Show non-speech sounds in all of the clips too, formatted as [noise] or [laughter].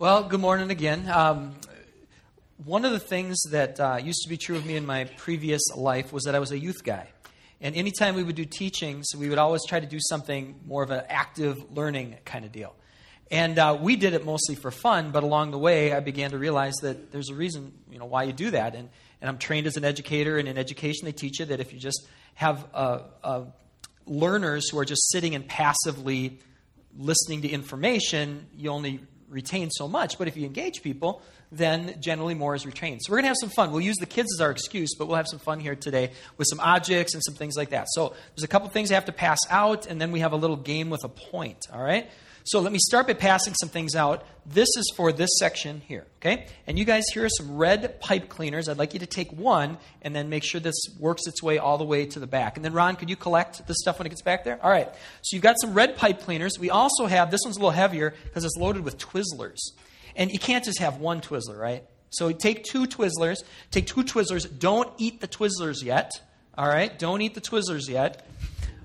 Well, good morning again. Um, one of the things that uh, used to be true of me in my previous life was that I was a youth guy. And anytime we would do teachings, we would always try to do something more of an active learning kind of deal. And uh, we did it mostly for fun, but along the way, I began to realize that there's a reason, you know, why you do that. And, and I'm trained as an educator, and in education, they teach you that if you just have uh, uh, learners who are just sitting and passively listening to information, you only retain so much. But if you engage people, then generally more is retained. So we're going to have some fun. We'll use the kids as our excuse, but we'll have some fun here today with some objects and some things like that. So there's a couple things I have to pass out, and then we have a little game with a point, all right? So let me start by passing some things out. This is for this section here, okay? And you guys, here are some red pipe cleaners. I'd like you to take one and then make sure this works its way all the way to the back. And then, Ron, could you collect the stuff when it gets back there? All right. So you've got some red pipe cleaners. We also have, this one's a little heavier because it's loaded with Twizzlers. And you can't just have one Twizzler, right? So take two Twizzlers. Take two Twizzlers. Don't eat the Twizzlers yet. All right? Don't eat the Twizzlers yet.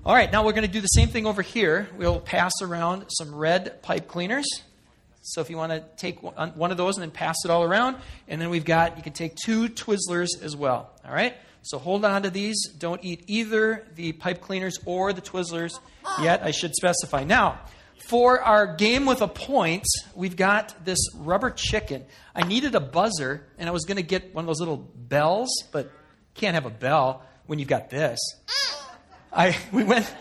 All right, now we're going to do the same thing over here. We'll pass around some red pipe cleaners. So if you want to take one of those and then pass it all around, and then we've got, you can take two Twizzlers as well. All right? So hold on to these. Don't eat either the pipe cleaners or the Twizzlers yet, I should specify. Now, for our game with a point, we've got this rubber chicken. I needed a buzzer, and I was going to get one of those little bells, but can't have a bell when you've got this. I, we went,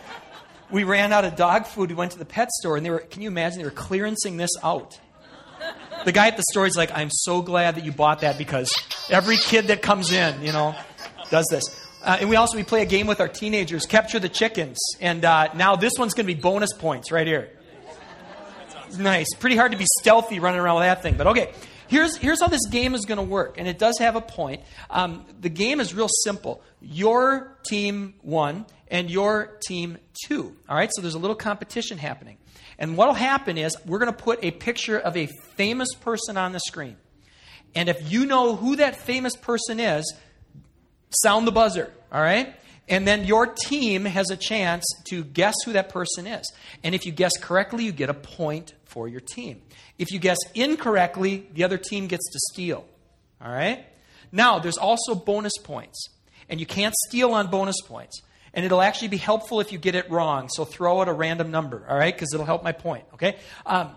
we ran out of dog food. We went to the pet store, and they were, can you imagine, they were clearancing this out. The guy at the store is like, I'm so glad that you bought that because every kid that comes in, you know, does this. Uh, and we also we play a game with our teenagers, capture the chickens. And uh, now this one's going to be bonus points right here. Nice. Pretty hard to be stealthy running around with that thing, but okay. Here's, here's how this game is going to work, and it does have a point. Um, the game is real simple. Your team one, and your team two. All right, so there's a little competition happening. And what will happen is we're going to put a picture of a famous person on the screen. And if you know who that famous person is, sound the buzzer. All right? And then your team has a chance to guess who that person is. And if you guess correctly, you get a point for your team. If you guess incorrectly, the other team gets to steal. All right? Now, there's also bonus points. And you can't steal on bonus points. And it'll actually be helpful if you get it wrong. So throw out a random number, all right? Because it'll help my point, okay? Um,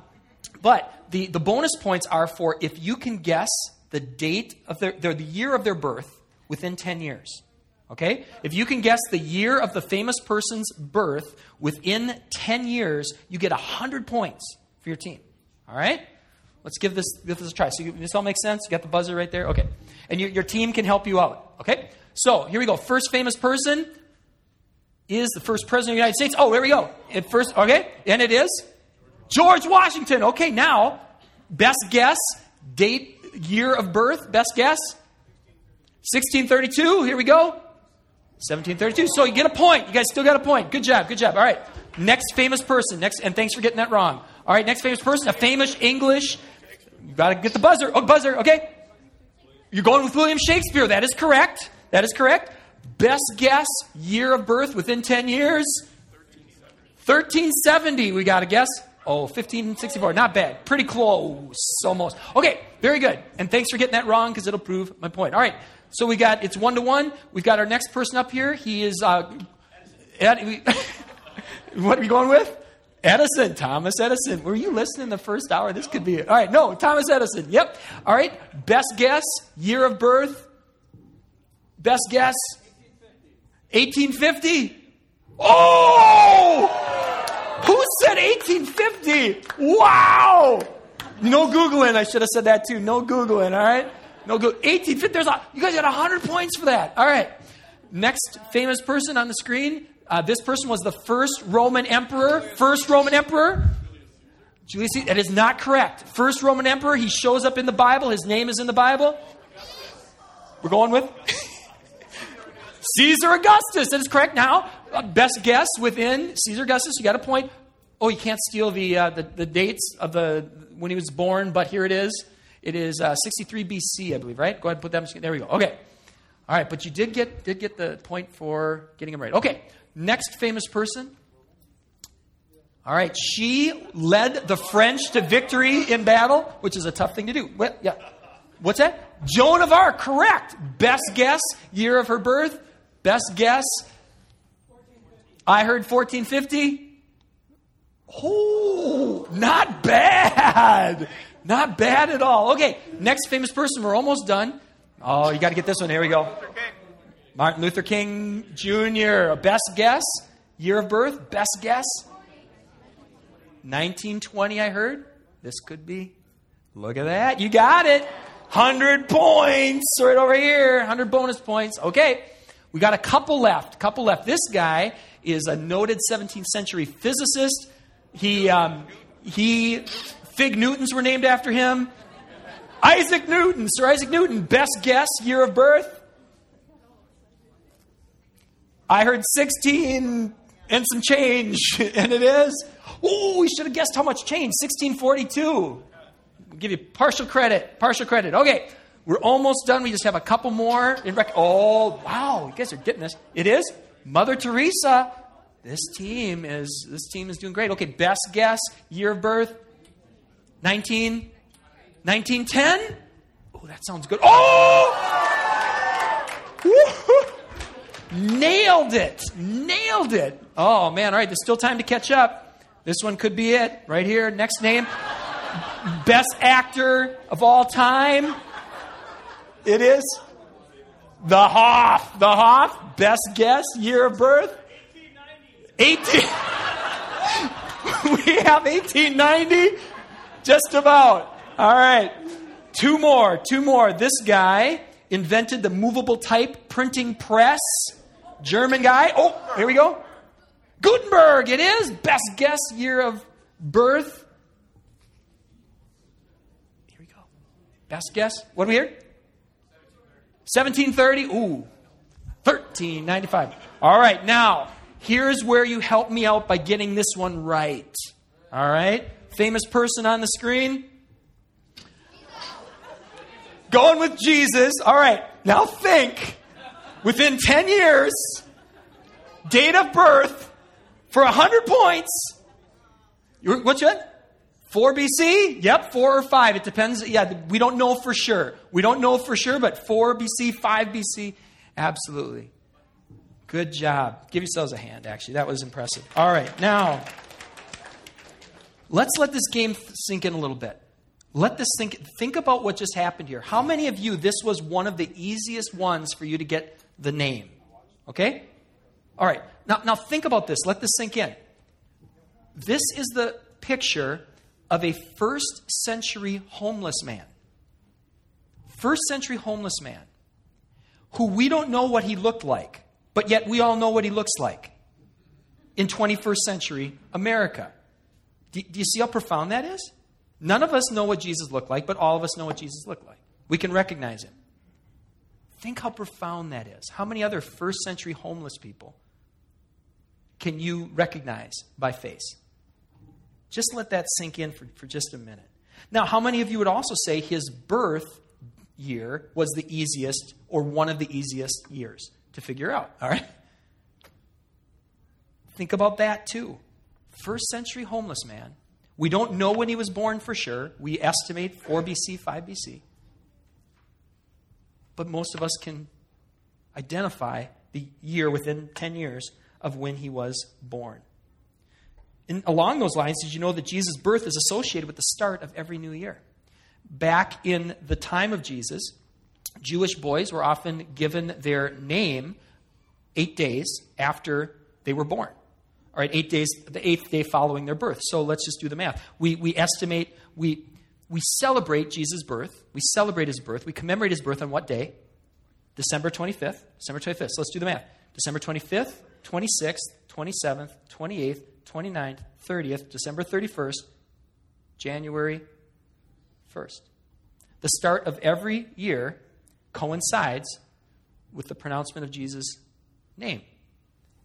but the, the bonus points are for if you can guess the date of their, their, the year of their birth within 10 years. Okay? If you can guess the year of the famous person's birth within 10 years, you get 100 points for your team. All right? Let's give this, give this a try. So, you, this all makes sense? You got the buzzer right there? Okay. And your, your team can help you out. Okay? So, here we go. First famous person is the first president of the United States. Oh, there we go. At first, okay? And it is George Washington. Okay, now, best guess, date, year of birth, best guess? 1632. Here we go. 1732. So you get a point. You guys still got a point. Good job. Good job. All right. Next famous person. Next, and thanks for getting that wrong. All right. Next famous person. A famous English. You got to get the buzzer. Oh, buzzer. Okay. You're going with William Shakespeare. That is correct. That is correct. Best guess. Year of birth within 10 years. 1370. We got to guess. Oh, 1564. Not bad. Pretty close. Almost. Okay. Very good. And thanks for getting that wrong because it'll prove my point. All right. So we got it's one to one. We've got our next person up here. He is. Uh, Ed, we, [laughs] what are we going with? Edison, Thomas Edison. Were you listening the first hour? This could be it. All right, no, Thomas Edison. Yep. All right. Best guess, year of birth. Best guess, 1850. Oh! Who said 1850? Wow! No Googling. I should have said that too. No Googling, all right? No good. 18, there's a, you guys got 100 points for that. All right. Next famous person on the screen. Uh, this person was the first Roman emperor. First Roman emperor. Julius Caesar. That is not correct. First Roman emperor. He shows up in the Bible. His name is in the Bible. We're going with Caesar Augustus. That is correct. Now, uh, best guess within Caesar Augustus. You got a point. Oh, you can't steal the, uh, the, the dates of the when he was born, but here it is. It is uh, 63 BC, I believe, right? Go ahead and put that. There we go. Okay. All right, but you did get did get the point for getting him right. Okay. Next famous person. All right, she led the French to victory in battle, which is a tough thing to do. What, yeah. What's that? Joan of Arc, correct. Best guess, year of her birth. Best guess. I heard 1450. Oh, not bad. Not bad at all. Okay, next famous person. We're almost done. Oh, you got to get this one. Here we go. Martin Luther King Jr. Best guess? Year of birth? Best guess? 1920, I heard. This could be. Look at that. You got it. 100 points right over here. 100 bonus points. Okay. We got a couple left. Couple left. This guy is a noted 17th century physicist. He, um, he, Fig Newtons were named after him. Isaac Newton, Sir Isaac Newton, best guess, year of birth. I heard 16 and some change, [laughs] and it is. Oh, we should have guessed how much change. 1642. give you partial credit. Partial credit. Okay, we're almost done. We just have a couple more. In rec- oh, wow, you guys are getting this. It is Mother Teresa. This team is this team is doing great. Okay, best guess, year of birth, 19, 1910. Oh, that sounds good. Oh! Nailed it. Nailed it. Oh, man. All right, there's still time to catch up. This one could be it. Right here. Next name. Best actor of all time. It is the Hoff. The Hoff. Best guess. Year of birth. 18. [laughs] we have 1890. Just about. All right. Two more. Two more. This guy invented the movable type printing press. German guy. Oh, here we go. Gutenberg, it is. Best guess year of birth. Here we go. Best guess. What do we hear? 1730. Ooh. 1395. All right, now, here's where you help me out by getting this one right. All right? Famous person on the screen. Going with Jesus. All right, now think within 10 years, date of birth for 100 points. What's that? 4 BC? Yep, 4 or 5. It depends. Yeah, we don't know for sure. We don't know for sure, but 4 BC, 5 BC, absolutely. Good job. Give yourselves a hand, actually. That was impressive. All right, now, let's let this game sink in a little bit. Let this think think about what just happened here. How many of you this was one of the easiest ones for you to get the name. Okay? All right. Now, now think about this. Let this sink in. This is the picture of a first century homeless man. First century homeless man who we don't know what he looked like, but yet we all know what he looks like in 21st century America. Do, do you see how profound that is? None of us know what Jesus looked like, but all of us know what Jesus looked like. We can recognize him. Think how profound that is. How many other first century homeless people can you recognize by face? Just let that sink in for, for just a minute. Now, how many of you would also say his birth year was the easiest or one of the easiest years to figure out? All right? Think about that too. First century homeless man. We don't know when he was born for sure. We estimate 4 BC, 5 BC but most of us can identify the year within 10 years of when he was born. Along those lines, did you know that Jesus' birth is associated with the start of every new year? Back in the time of Jesus, Jewish boys were often given their name eight days after they were born. All right, eight days, the eighth day following their birth. So let's just do the math. We, we estimate, we we celebrate Jesus' birth. We celebrate his birth. We commemorate his birth on what day? December 25th. December 25th. So let's do the math. December 25th, 26th, 27th, 28th, 29th, 30th, December 31st, January 1st. The start of every year coincides with the pronouncement of Jesus' name.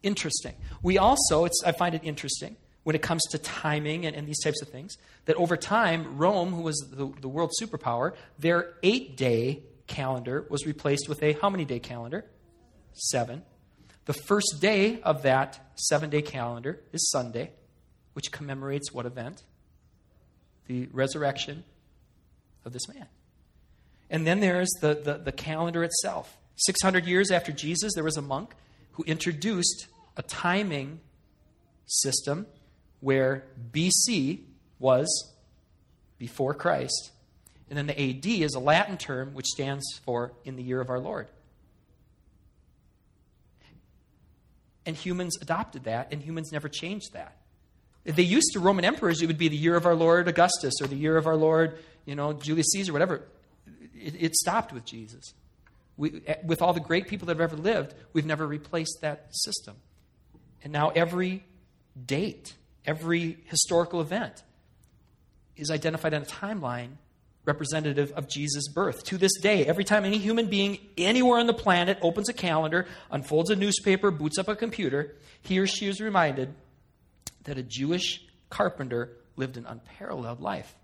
Interesting. We also, I find it interesting, when it comes to timing and, and, these types of things. That over time, Rome, who was the, the world superpower, their eight day calendar was replaced with a how many day calendar? Seven. The first day of that seven day calendar is Sunday. which commemorates what event? The resurrection of this man. And then there's the, the, the calendar itself. 600 years after Jesus, there was a monk who introduced a timing system where BC was before Christ, and then the AD is a Latin term which stands for in the year of our Lord. And humans adopted that, and humans never changed that. They used to Roman emperors, it would be the year of our Lord Augustus or the year of our Lord, you know, Julius Caesar, whatever. It, it stopped with Jesus. We, eh, with all the great people that have ever lived, we've never replaced that system. And now every date, every historical event is identified on a timeline representative of Jesus' birth. To this day, every time any human being anywhere on the planet opens a calendar, unfolds a newspaper, boots up a computer, he or she is reminded that a Jewish carpenter lived an unparalleled life.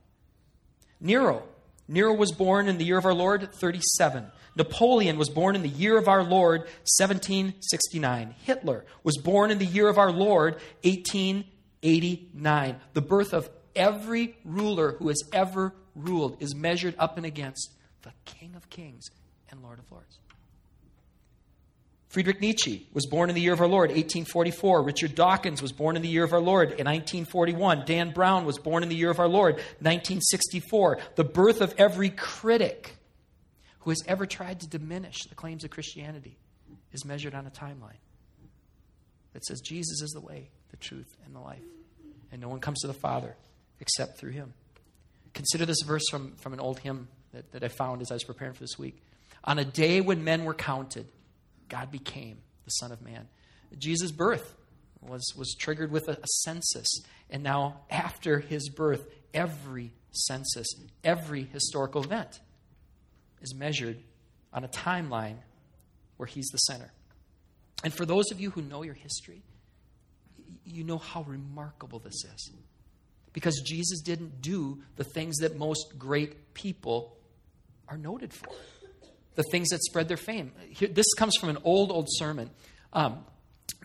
Nero. Nero was born in the year of our Lord 37. Napoleon was born in the year of our Lord 1769. Hitler was born in the year of our Lord 1889. The birth of every ruler who has ever ruled is measured up and against the King of Kings and Lord of Lords. Friedrich Nietzsche was born in the year of our Lord, 1844. Richard Dawkins was born in the year of our Lord, in 1941. Dan Brown was born in the year of our Lord, 1964. The birth of every critic who has ever tried to diminish the claims of Christianity is measured on a timeline that says Jesus is the way, the truth, and the life. And no one comes to the Father except through him. Consider this verse from, from an old hymn that, that I found as I was preparing for this week. On a day when men were counted, God became the Son of Man. Jesus' birth was, was triggered with a, a census. And now, after his birth, every census, every historical event is measured on a timeline where he's the center. And for those of you who know your history, you know how remarkable this is because Jesus didn't do the things that most great people are noted for, the things that spread their fame. Here, this comes from an old, old sermon. Um,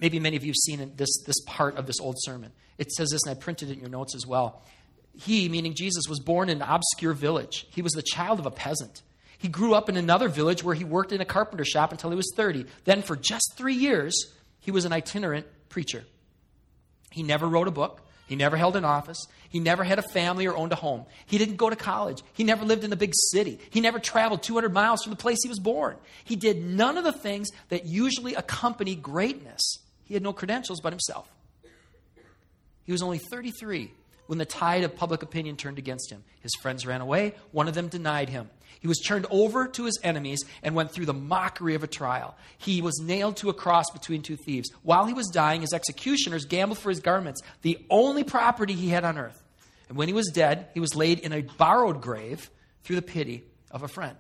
maybe many of you have seen this, this part of this old sermon. It says this, and I printed it in your notes as well. He, meaning Jesus, was born in an obscure village. He was the child of a peasant. He grew up in another village where he worked in a carpenter shop until he was 30. Then, for just three years, he was an itinerant preacher. He never wrote a book. He never held an office. He never had a family or owned a home. He didn't go to college. He never lived in the big city. He never traveled 200 miles from the place he was born. He did none of the things that usually accompany greatness. He had no credentials but himself. He was only 33 when the tide of public opinion turned against him. His friends ran away. One of them denied him. He was turned over to his enemies and went through the mockery of a trial. He was nailed to a cross between two thieves. While he was dying, his executioners gambled for his garments, the only property he had on earth. And when he was dead, he was laid in a borrowed grave through the pity of a friend.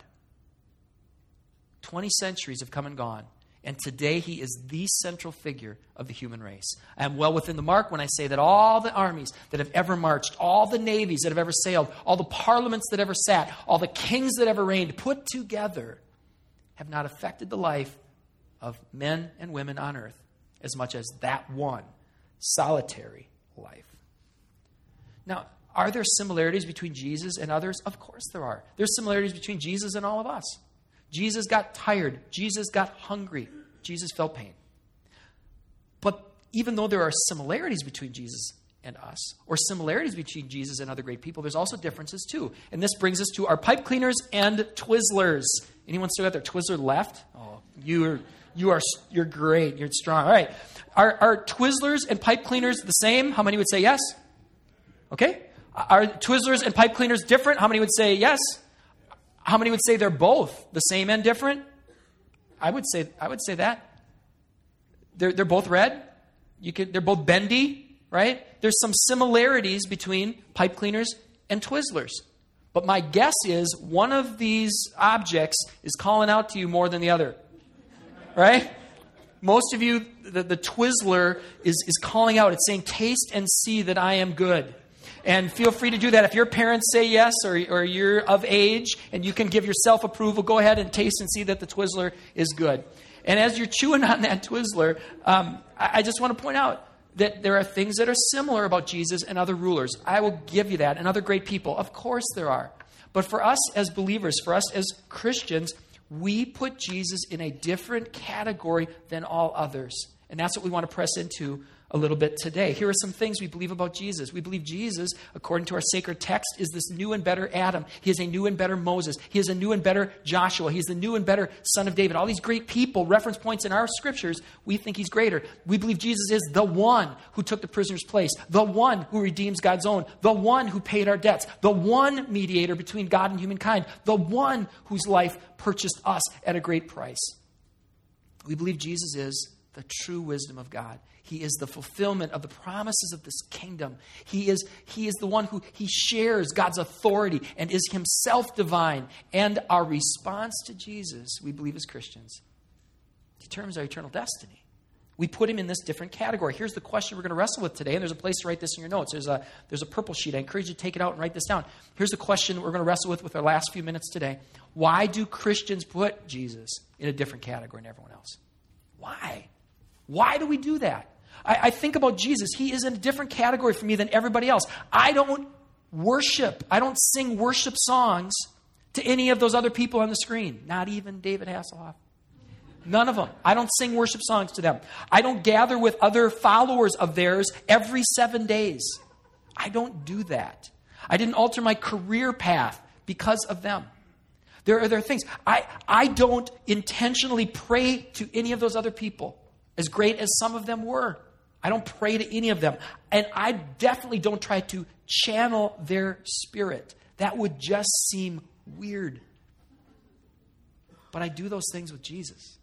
Twenty centuries have come and gone. And today he is the central figure of the human race. I am well within the mark when I say that all the armies that have ever marched, all the navies that have ever sailed, all the parliaments that ever sat, all the kings that ever reigned, put together, have not affected the life of men and women on earth as much as that one solitary life. Now, are there similarities between Jesus and others? Of course there are. There's similarities between Jesus and all of us. Jesus got tired. Jesus got hungry. Jesus felt pain. But even though there are similarities between Jesus and us, or similarities between Jesus and other great people, there's also differences too. And this brings us to our pipe cleaners and Twizzlers. Anyone still got their Twizzler left? Oh, you are you are you're great. You're strong. All right. Are, are Twizzlers and pipe cleaners the same? How many would say yes? Okay. Are Twizzlers and pipe cleaners different? How many would say yes? How many would say they're both the same and different? I would say I would say that. They're, they're both red. You could, they're both bendy, right? There's some similarities between pipe cleaners and Twizzlers. But my guess is one of these objects is calling out to you more than the other. Right? Most of you, the, the Twizzler is, is calling out. It's saying, Taste and see that I am good. And feel free to do that. If your parents say yes or, or you're of age and you can give yourself approval, go ahead and taste and see that the Twizzler is good. And as you're chewing on that Twizzler, um, I, I just want to point out that there are things that are similar about Jesus and other rulers. I will give you that, and other great people. Of course there are. But for us as believers, for us as Christians, we put Jesus in a different category than all others. And that's what we want to press into a little bit today. Here are some things we believe about Jesus. We believe Jesus, according to our sacred text, is this new and better Adam. He is a new and better Moses. He is a new and better Joshua. He is the new and better son of David. All these great people, reference points in our scriptures, we think he's greater. We believe Jesus is the one who took the prisoner's place, the one who redeems God's own, the one who paid our debts, the one mediator between God and humankind, the one whose life purchased us at a great price. We believe Jesus is the true wisdom of God. He is the fulfillment of the promises of this kingdom. He is, he is the one who he shares God's authority and is himself divine. And our response to Jesus, we believe as Christians, determines our eternal destiny. We put him in this different category. Here's the question we're going to wrestle with today, and there's a place to write this in your notes. There's a, there's a purple sheet. I encourage you to take it out and write this down. Here's the question we're going to wrestle with with our last few minutes today. Why do Christians put Jesus in a different category than everyone else? Why? Why do we do that? I, I think about Jesus. He is in a different category for me than everybody else. I don't worship, I don't sing worship songs to any of those other people on the screen, not even David Hasselhoff. None of them. I don't sing worship songs to them. I don't gather with other followers of theirs every seven days. I don't do that. I didn't alter my career path because of them. There are, are things. I, I don't intentionally pray to any of those other people, as great as some of them were. I don't pray to any of them. And I definitely don't try to channel their spirit. That would just seem weird. But I do those things with Jesus.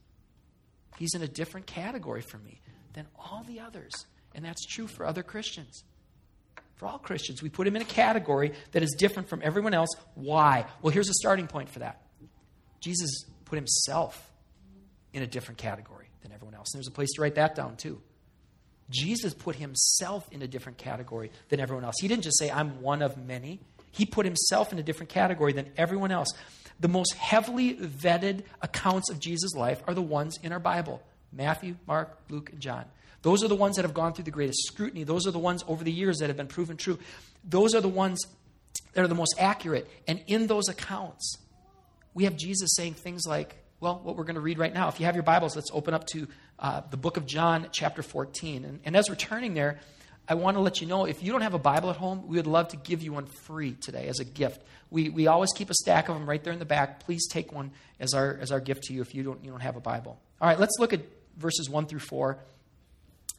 He's in a different category for me than all the others. And that's true for other Christians. For all Christians, we put him in a category that is different from everyone else. Why? Well, here's a starting point for that. Jesus put himself in a different category than everyone else. And there's a place to write that down, too. Jesus put himself in a different category than everyone else. He didn't just say, I'm one of many. He put himself in a different category than everyone else. The most heavily vetted accounts of Jesus' life are the ones in our Bible Matthew, Mark, Luke, and John. Those are the ones that have gone through the greatest scrutiny. Those are the ones over the years that have been proven true. Those are the ones that are the most accurate. And in those accounts, we have Jesus saying things like, well, what we're going to read right now. If you have your Bibles, let's open up to uh, the book of John, chapter 14. And, and as we're turning there, I want to let you know if you don't have a Bible at home, we would love to give you one free today as a gift. We, we always keep a stack of them right there in the back. Please take one as our, as our gift to you if you don't, you don't have a Bible. All right, let's look at verses 1 through 4.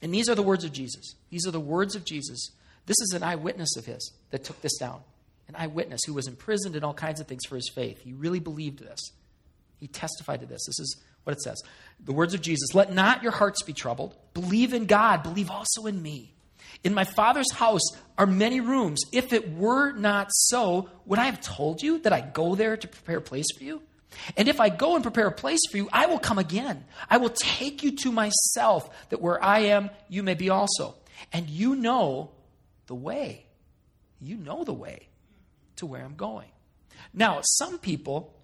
And these are the words of Jesus. These are the words of Jesus. This is an eyewitness of his that took this down. An eyewitness who was imprisoned and all kinds of things for his faith. He really believed this. He testified to this. This is what it says. The words of Jesus Let not your hearts be troubled. Believe in God. Believe also in me. In my Father's house are many rooms. If it were not so, would I have told you that I go there to prepare a place for you? And if I go and prepare a place for you, I will come again. I will take you to myself, that where I am, you may be also. And you know the way. You know the way to where I'm going. Now, some people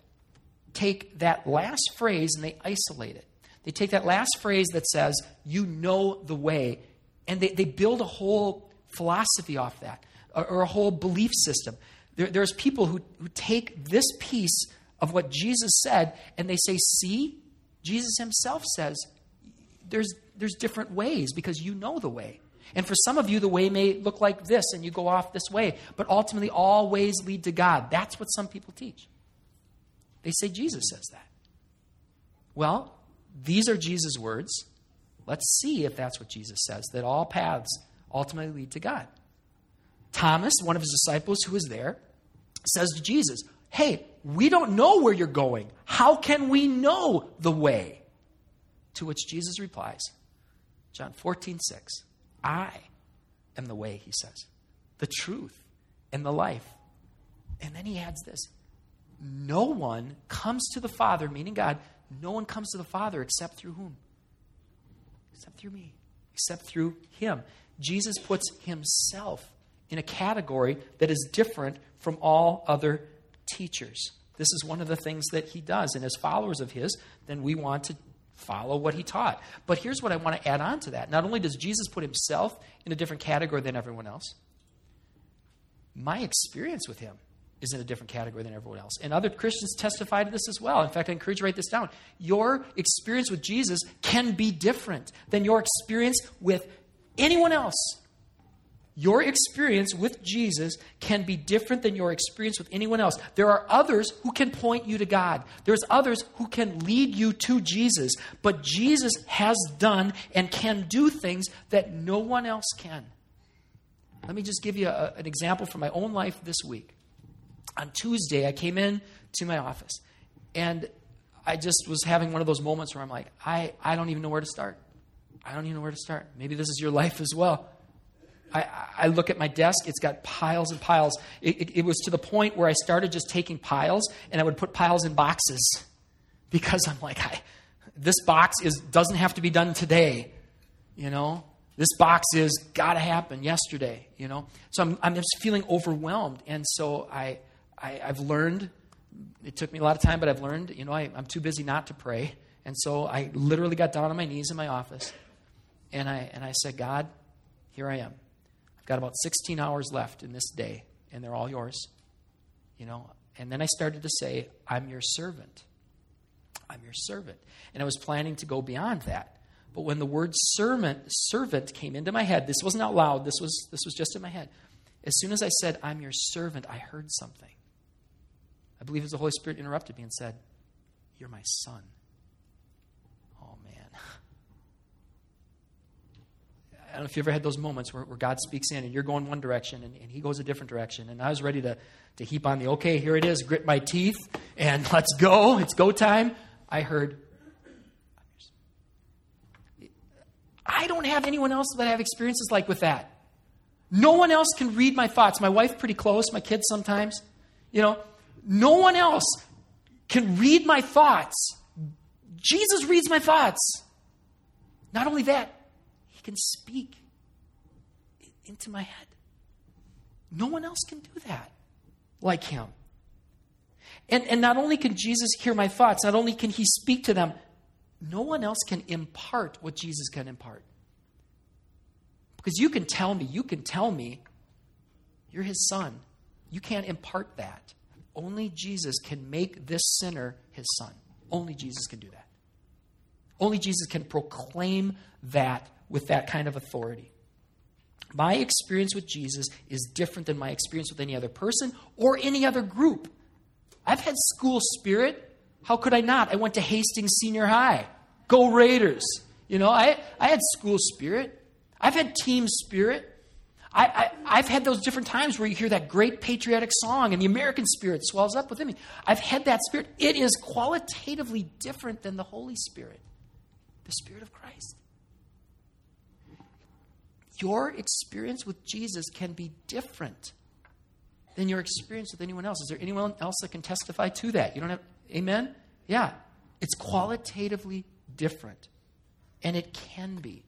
take that last phrase and they isolate it. They take that last phrase that says, You know the way, and they, they build a whole philosophy off that, or, or a whole belief system. There, there's people who, who take this piece of what Jesus said and they say, See, Jesus himself says, there's, there's different ways because you know the way. And for some of you, the way may look like this and you go off this way. But ultimately, all ways lead to God. That's what some people teach. They say Jesus says that. Well, these are Jesus' words. Let's see if that's what Jesus says, that all paths ultimately lead to God. Thomas, one of his disciples who was there, says to Jesus, Hey, we don't know where you're going. How can we know the way? To which Jesus replies, John 14, 6, I am the way, he says, the truth and the life. And then he adds this no one comes to the Father, meaning God, no one comes to the Father except through whom? Except through me, except through Him. Jesus puts Himself in a category that is different from all other teachers. This is one of the things that He does. And as followers of His, then we want to follow what he taught. But here's what I want to add on to that. Not only does Jesus put himself in a different category than everyone else, my experience with him is in a different category than everyone else. And other Christians testify to this as well. In fact, I encourage you to write this down. Your experience with Jesus can be different than your experience with anyone else. Your experience with Jesus can be different than your experience with anyone else. There are others who can point you to God. There's others who can lead you to Jesus. But Jesus has done and can do things that no one else can. Let me just give you a, an example from my own life this week. On Tuesday, I came in to my office and I just was having one of those moments where I'm like, I, I don't even know where to start. I don't even know where to start. Maybe this is your life as well. I, I look at my desk, it's got piles and piles. It, it, it, was to the point where I started just taking piles and I would put piles in boxes because I'm like, I, this box is, doesn't have to be done today, you know? This box is got to happen yesterday, you know? So I'm, I'm just feeling overwhelmed. And so I, I, have learned, it took me a lot of time, but I've learned, you know, I, I'm too busy not to pray. And so I literally got down on my knees in my office and I, and I said, God, here I am. I've got about 16 hours left in this day, and they're all yours. You know, and then I started to say, I'm your servant. I'm your servant. And I was planning to go beyond that. But when the word servant, servant came into my head, this wasn't out loud, this was, this was just in my head. As soon as I said, I'm your servant, I heard something. I believe as the Holy Spirit interrupted me and said, You're my son. Oh, man. I don't know if you ever had those moments where, where God speaks in and you're going one direction and, and, He goes a different direction. And I was ready to, to heap on the, okay, here it is, grit my teeth, and [laughs] let's go. It's go time. I heard, I don't have anyone else that I have experiences like with that. No one else can read my thoughts. My wife, pretty close, my kids sometimes. You know, no one else can read my thoughts. Jesus reads my thoughts. Not only that, he can speak into my head. No one else can do that like him. And, and not only can Jesus hear my thoughts, not only can he speak to them, no one else can impart what Jesus can impart. Because you can tell me, you can tell me you're his son. You can't impart that. Only Jesus can make this sinner his son. Only Jesus can do that. Only Jesus can proclaim that with that kind of authority. My experience with Jesus is different than my experience with any other person or any other group. I've had school spirit. How could I not? I went to Hastings Senior High. Go Raiders. You know, I, I had school spirit. I've had team spirit. I, have had those different times where you hear that great patriotic song and the American spirit swells up within me. I've had that spirit. It is qualitatively different than the Holy Spirit, the Spirit of Christ. Your experience with Jesus can be different than your experience with anyone else. Is there anyone else that can testify to that? You don't have, amen? Yeah. It's qualitatively different. And it can be.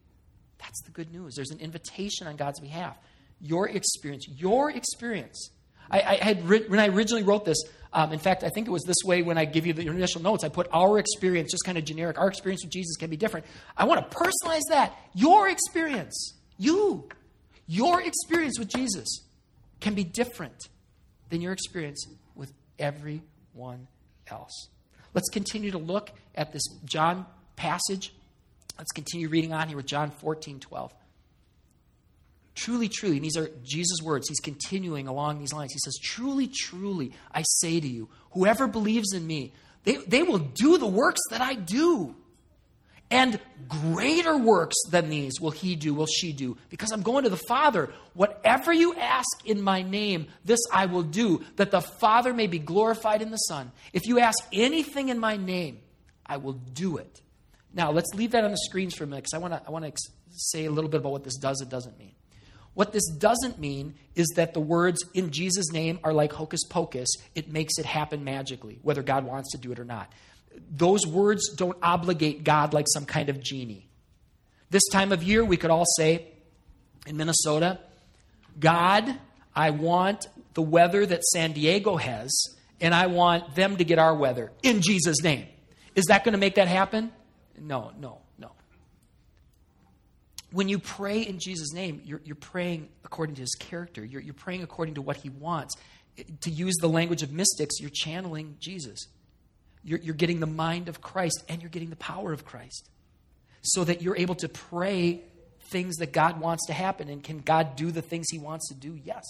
That's the good news. There's an invitation on God's behalf. Your experience, your experience. I, I had when I originally wrote this. Um, in fact, I think it was this way when I give you the initial notes. I put our experience, just kind of generic. Our experience with Jesus can be different. I want to personalize that. Your experience. You, your experience with Jesus can be different than your experience with everyone else. Let's continue to look at this John passage. Let's continue reading on here with John 14 12. Truly, truly, these are Jesus' words. He's continuing along these lines. He says, Truly, truly, I say to you, whoever believes in me, they, they will do the works that I do. And greater works than these will he do, will she do, because I'm going to the Father. Whatever you ask in my name, this I will do, that the Father may be glorified in the Son. If you ask anything in my name, I will do it. Now, let's leave that on the screens for a minute because I want to I wanna say a little bit about what this does and doesn't mean. What this doesn't mean is that the words in Jesus' name are like hocus pocus. It makes it happen magically, whether God wants to do it or not those words don't obligate God like some kind of genie. This time of year, we could all say in Minnesota, God, I want the weather that San Diego has, and I want them to get our weather in Jesus' name. Is that going to make that happen? No, no. When you pray in Jesus' name, you're, you're praying according to his character. You're, you're praying according to what he wants. To use the language of mystics, you're channeling Jesus. You're, you're getting the mind of Christ and you're getting the power of Christ so that you're able to pray things that God wants to happen. And can God do the things he wants to do? Yes.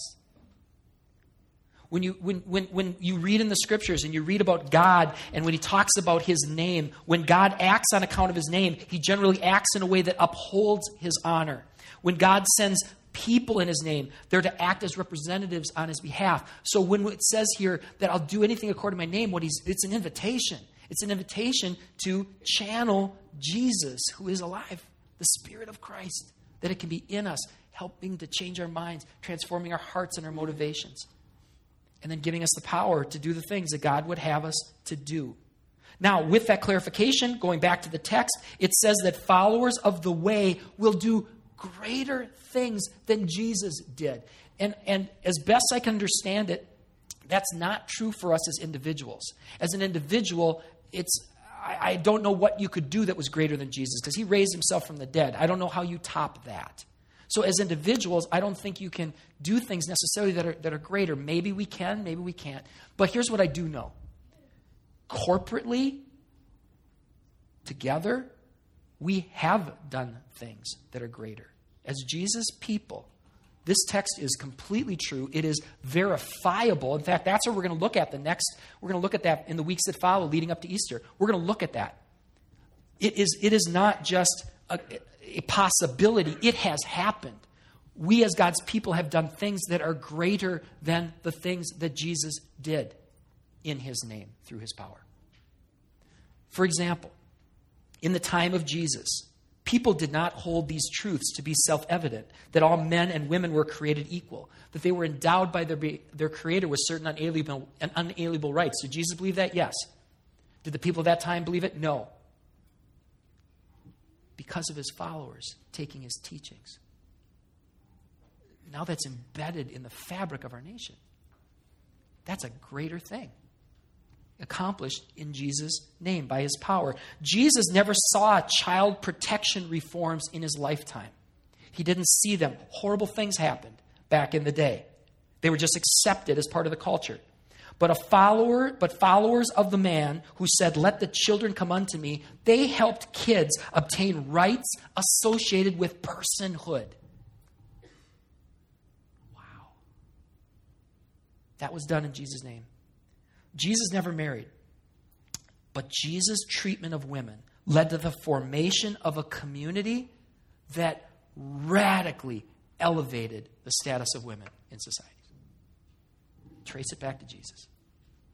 When you, when, when, when you read in the scriptures and you read about God and when he talks about his name, when God acts on account of his name, he generally acts in a way that upholds his honor. When God sends people in his name, they're to act as representatives on his behalf. So when it says here that I'll do anything according to my name, what he's, it's an invitation. It's an invitation to channel Jesus, who is alive, the Spirit of Christ, that it can be in us, helping to change our minds, transforming our hearts and our motivations and then giving us the power to do the things that God would have us to do. Now, with that clarification, going back to the text, it says that followers of the way will do greater things than Jesus did. And, and as best I can understand it, that's not true for us as individuals. As an individual, it's I, I don't know what you could do that was greater than Jesus because he raised himself from the dead. I don't know how you top that. So, as individuals, I don't think you can do things necessarily that are, that are greater. Maybe we can, maybe we can't. But here's what I do know corporately, together, we have done things that are greater. As Jesus' people, this text is completely true. It is verifiable. In fact, that's what we're going to look at the next. We're going to look at that in the weeks that follow leading up to Easter. We're going to look at that. It is, it is not just a, a possibility, it has happened. We, as God's people, have done things that are greater than the things that Jesus did in his name through his power. For example, in the time of Jesus, people did not hold these truths to be self evident that all men and women were created equal, that they were endowed by their, their Creator with certain unalienable, unalienable rights. Did Jesus believe that? Yes. Did the people of that time believe it? No because of his followers taking his teachings. Now that's embedded in the fabric of our nation. That's a greater thing. Accomplished in Jesus' name by his power. Jesus never saw child protection reforms in his lifetime. He didn't see them. Horrible things happened back in the day. They were just accepted as part of the culture. But a follower, but followers of the man who said, Let the children come unto me, they helped kids obtain rights associated with personhood. Wow. That was done in Jesus' name. Jesus never married. But Jesus' treatment of women led to the formation of a community that radically elevated the status of women in society. Trace it back to Jesus.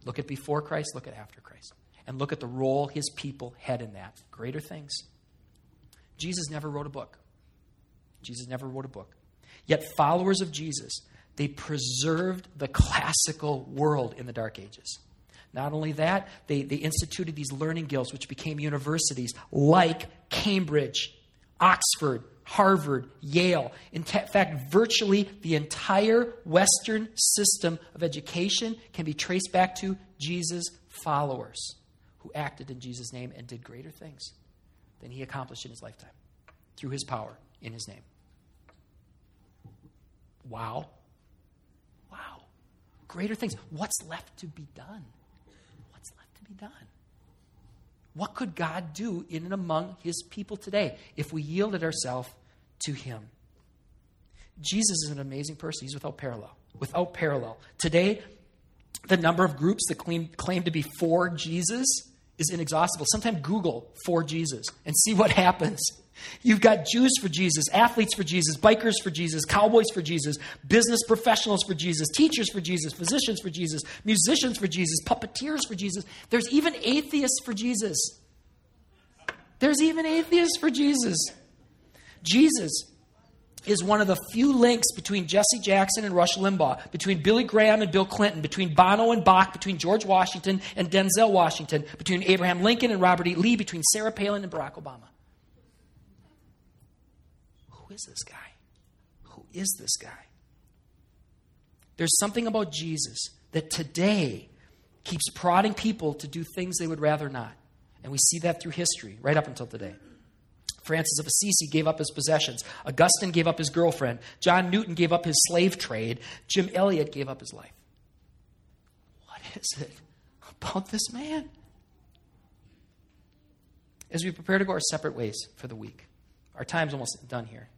Look at before Christ, look at after Christ. And look at the role his people had in that. Greater things. Jesus never wrote a book. Jesus never wrote a book. Yet, followers of Jesus, they preserved the classical world in the Dark Ages. Not only that, they, they instituted these learning guilds, which became universities like Cambridge, Oxford, Harvard, Yale. In t- fact, virtually the entire Western system of education can be traced back to Jesus' followers who acted in Jesus' name and did greater things than he accomplished in his lifetime through his power in his name. Wow. Wow. Greater things. What's left to be done? What's left to be done? What could God do in and among his people today if we yielded ourselves to him? Jesus is an amazing person. He's without parallel. Without parallel. Today, the number of groups that claim, claim to be for Jesus is inexhaustible. Sometimes Google for Jesus and see what [laughs] happens. You've got Jews for Jesus, athletes for Jesus, bikers for Jesus, cowboys for Jesus, business professionals for Jesus, teachers for Jesus, physicians for Jesus, musicians for Jesus, puppeteers for Jesus. There's even atheists for Jesus. There's even atheists for Jesus. Jesus is one of the few links between Jesse Jackson and Rush Limbaugh, between Billy Graham and Bill Clinton, between Bono and Bach, between George Washington and Denzel Washington, between Abraham Lincoln and Robert E. Lee, between Sarah Palin and Barack Obama. Who is this guy? Who is this guy? There's something about Jesus that today keeps prodding people to do things they would rather not. And we see that through history, right up until today. Francis of Assisi gave up his possessions. Augustine gave up his girlfriend. John Newton gave up his slave trade. Jim Elliot gave up his life. What is it about this man? As we prepare to go our separate ways for the week, our time's almost done here.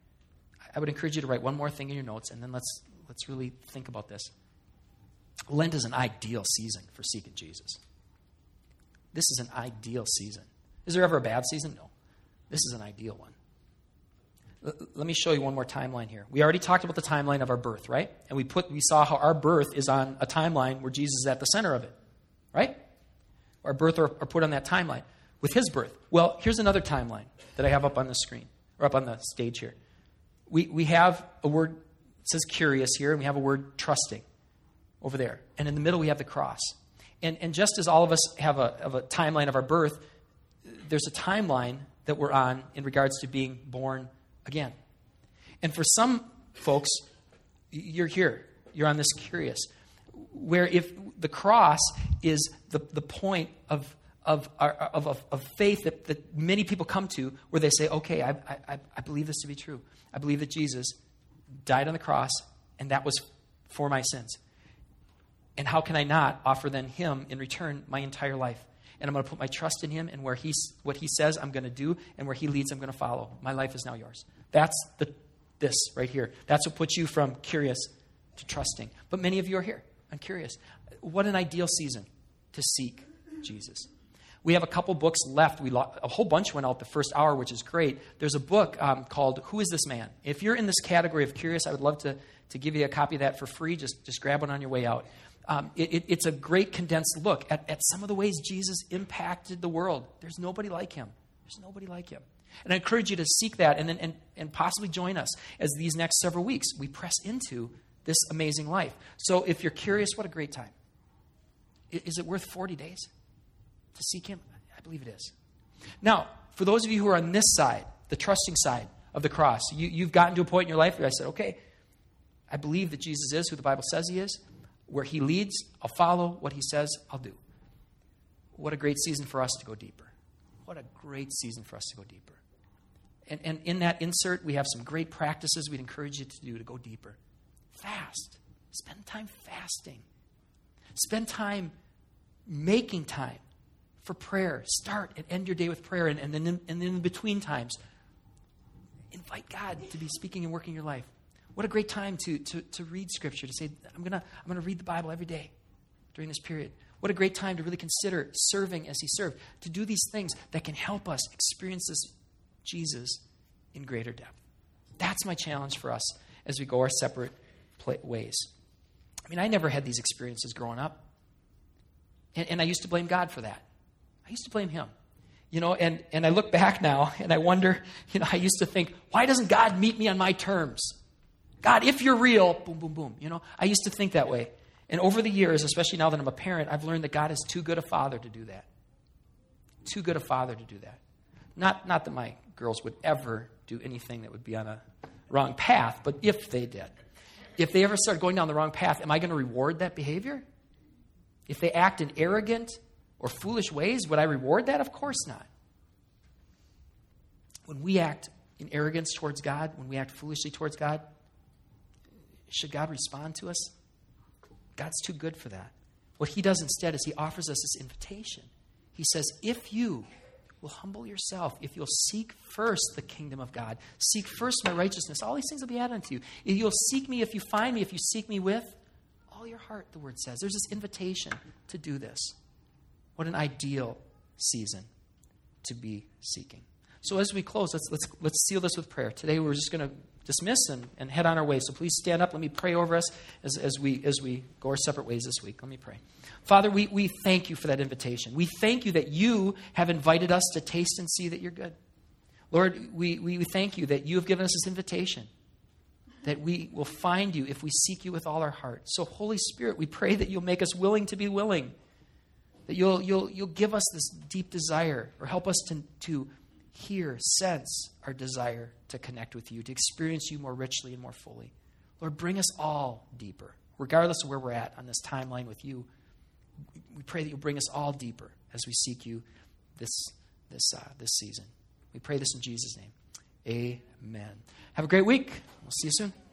I would encourage you to write one more thing in your notes, and then let's, let's really think about this. Lent is an ideal season for seeking Jesus. This is an ideal season. Is there ever a bad season? No. This is an ideal one. L- let me show you one more timeline here. We already talked about the timeline of our birth, right? And we put we saw how our birth is on a timeline where Jesus is at the center of it, right? Our birth are, are put on that timeline with his birth. Well, here's another timeline that I have up on the screen or up on the stage here. We we have a word says curious here, and we have a word trusting over there. And in the middle, we have the cross. And, and just as all of us have a, have a timeline of our birth, there's a timeline that we're on in regards to being born again. And for some folks, you're here, you're on this curious, where if the cross is the, the point of, of, of, of, of faith that, that many people come to, where they say, okay, I, I, I believe this to be true. I believe that Jesus died on the cross, and that was for my sins. And how can I not offer then Him in return my entire life? And I'm going to put my trust in Him, and where He's what He says I'm going to do, and where He leads, I'm going to follow. My life is now yours. That's the this right here. That's what puts you from curious to trusting. But many of you are here. I'm curious. What an ideal season to seek Jesus. We have a couple books left. We lo- a whole bunch went out the first hour, which is great. There's a book um, called "Who Is This Man?" If you're in this category of curious, I would love to to give you a copy of that for free. Just just grab one on your way out um, it, it, it's a great condensed look at, at some of the ways Jesus impacted the world. There's nobody like him. There's nobody like him. And I encourage you to seek that and, and, and possibly join us as these next several weeks we press into this amazing life. So if you're curious, what a great time. Is it worth 40 days to seek Him? I believe it is. Now, for those of you who are on this side, the trusting side of the cross, you, you've gotten to a point in your life where I said, okay, I believe that Jesus is who the Bible says He is. Where He leads, I'll follow. What He says, I'll do. What a great season for us to go deeper. What a great season for us to go deeper. And, and in that insert, we have some great practices we'd encourage you to do to go deeper. Fast. Spend time fasting. Spend time making time for prayer. Start and end your day with prayer. And, and then in, and in between times, invite God to be speaking and working your life. What a great time to, to, to read Scripture, to say, I'm going to I'm going to read the Bible every day during this period. What a great time to really consider serving as He served, to do these things that can help us experience this Jesus in greater depth. That's my challenge for us as we go our separate ways. I mean, I never had these experiences growing up. And, and I used to blame God for that. I used to blame Him. You know, and, and I look back now and I wonder, you know, I used to think, why doesn't God meet me on my terms? God, if you're real, boom, boom, boom. You know, I used to think that way. And over the years, especially now that I'm a parent, I've learned that God is too good a father to do that. Too good a father to do that. Not, not that my girls would ever do anything that would be on a wrong path, but if they did. If they ever start going down the wrong path, am I going to reward that behavior? If they act in arrogant or foolish ways, would I reward that? Of course not. When we act in arrogance towards God, when we act foolishly towards God, should God respond to us? God's too good for that. What He does instead is He offers us this invitation. He says, If you will humble yourself, if you'll seek first the kingdom of God, seek first my righteousness, all these things will be added unto you. If you'll seek me, if you find me, if you seek me with all your heart, the word says. There's this invitation to do this. What an ideal season to be seeking. So as we close, let's, let's, let's seal this with prayer. Today we're just going to dismiss and, and head on our way. So please stand up. Let me pray over us as, as, we, as we go our separate ways this week. Let me pray. Father, we, we thank you for that invitation. We thank you that you have invited us to taste and see that you're good. Lord, we, we thank you that you have given us this invitation, that we will find you if we seek you with all our heart. So, Holy Spirit, we pray that you'll make us willing to be willing, that you'll, you'll, you'll give us this deep desire or help us to, to hear, sense our desire to connect with you, to experience you more richly and more fully. Lord, bring us all deeper, regardless of where we're at on this timeline with you. We pray that you'll bring us all deeper as we seek you this, this, uh, this season. We pray this in Jesus' name. Amen. Have a great week. We'll see you soon.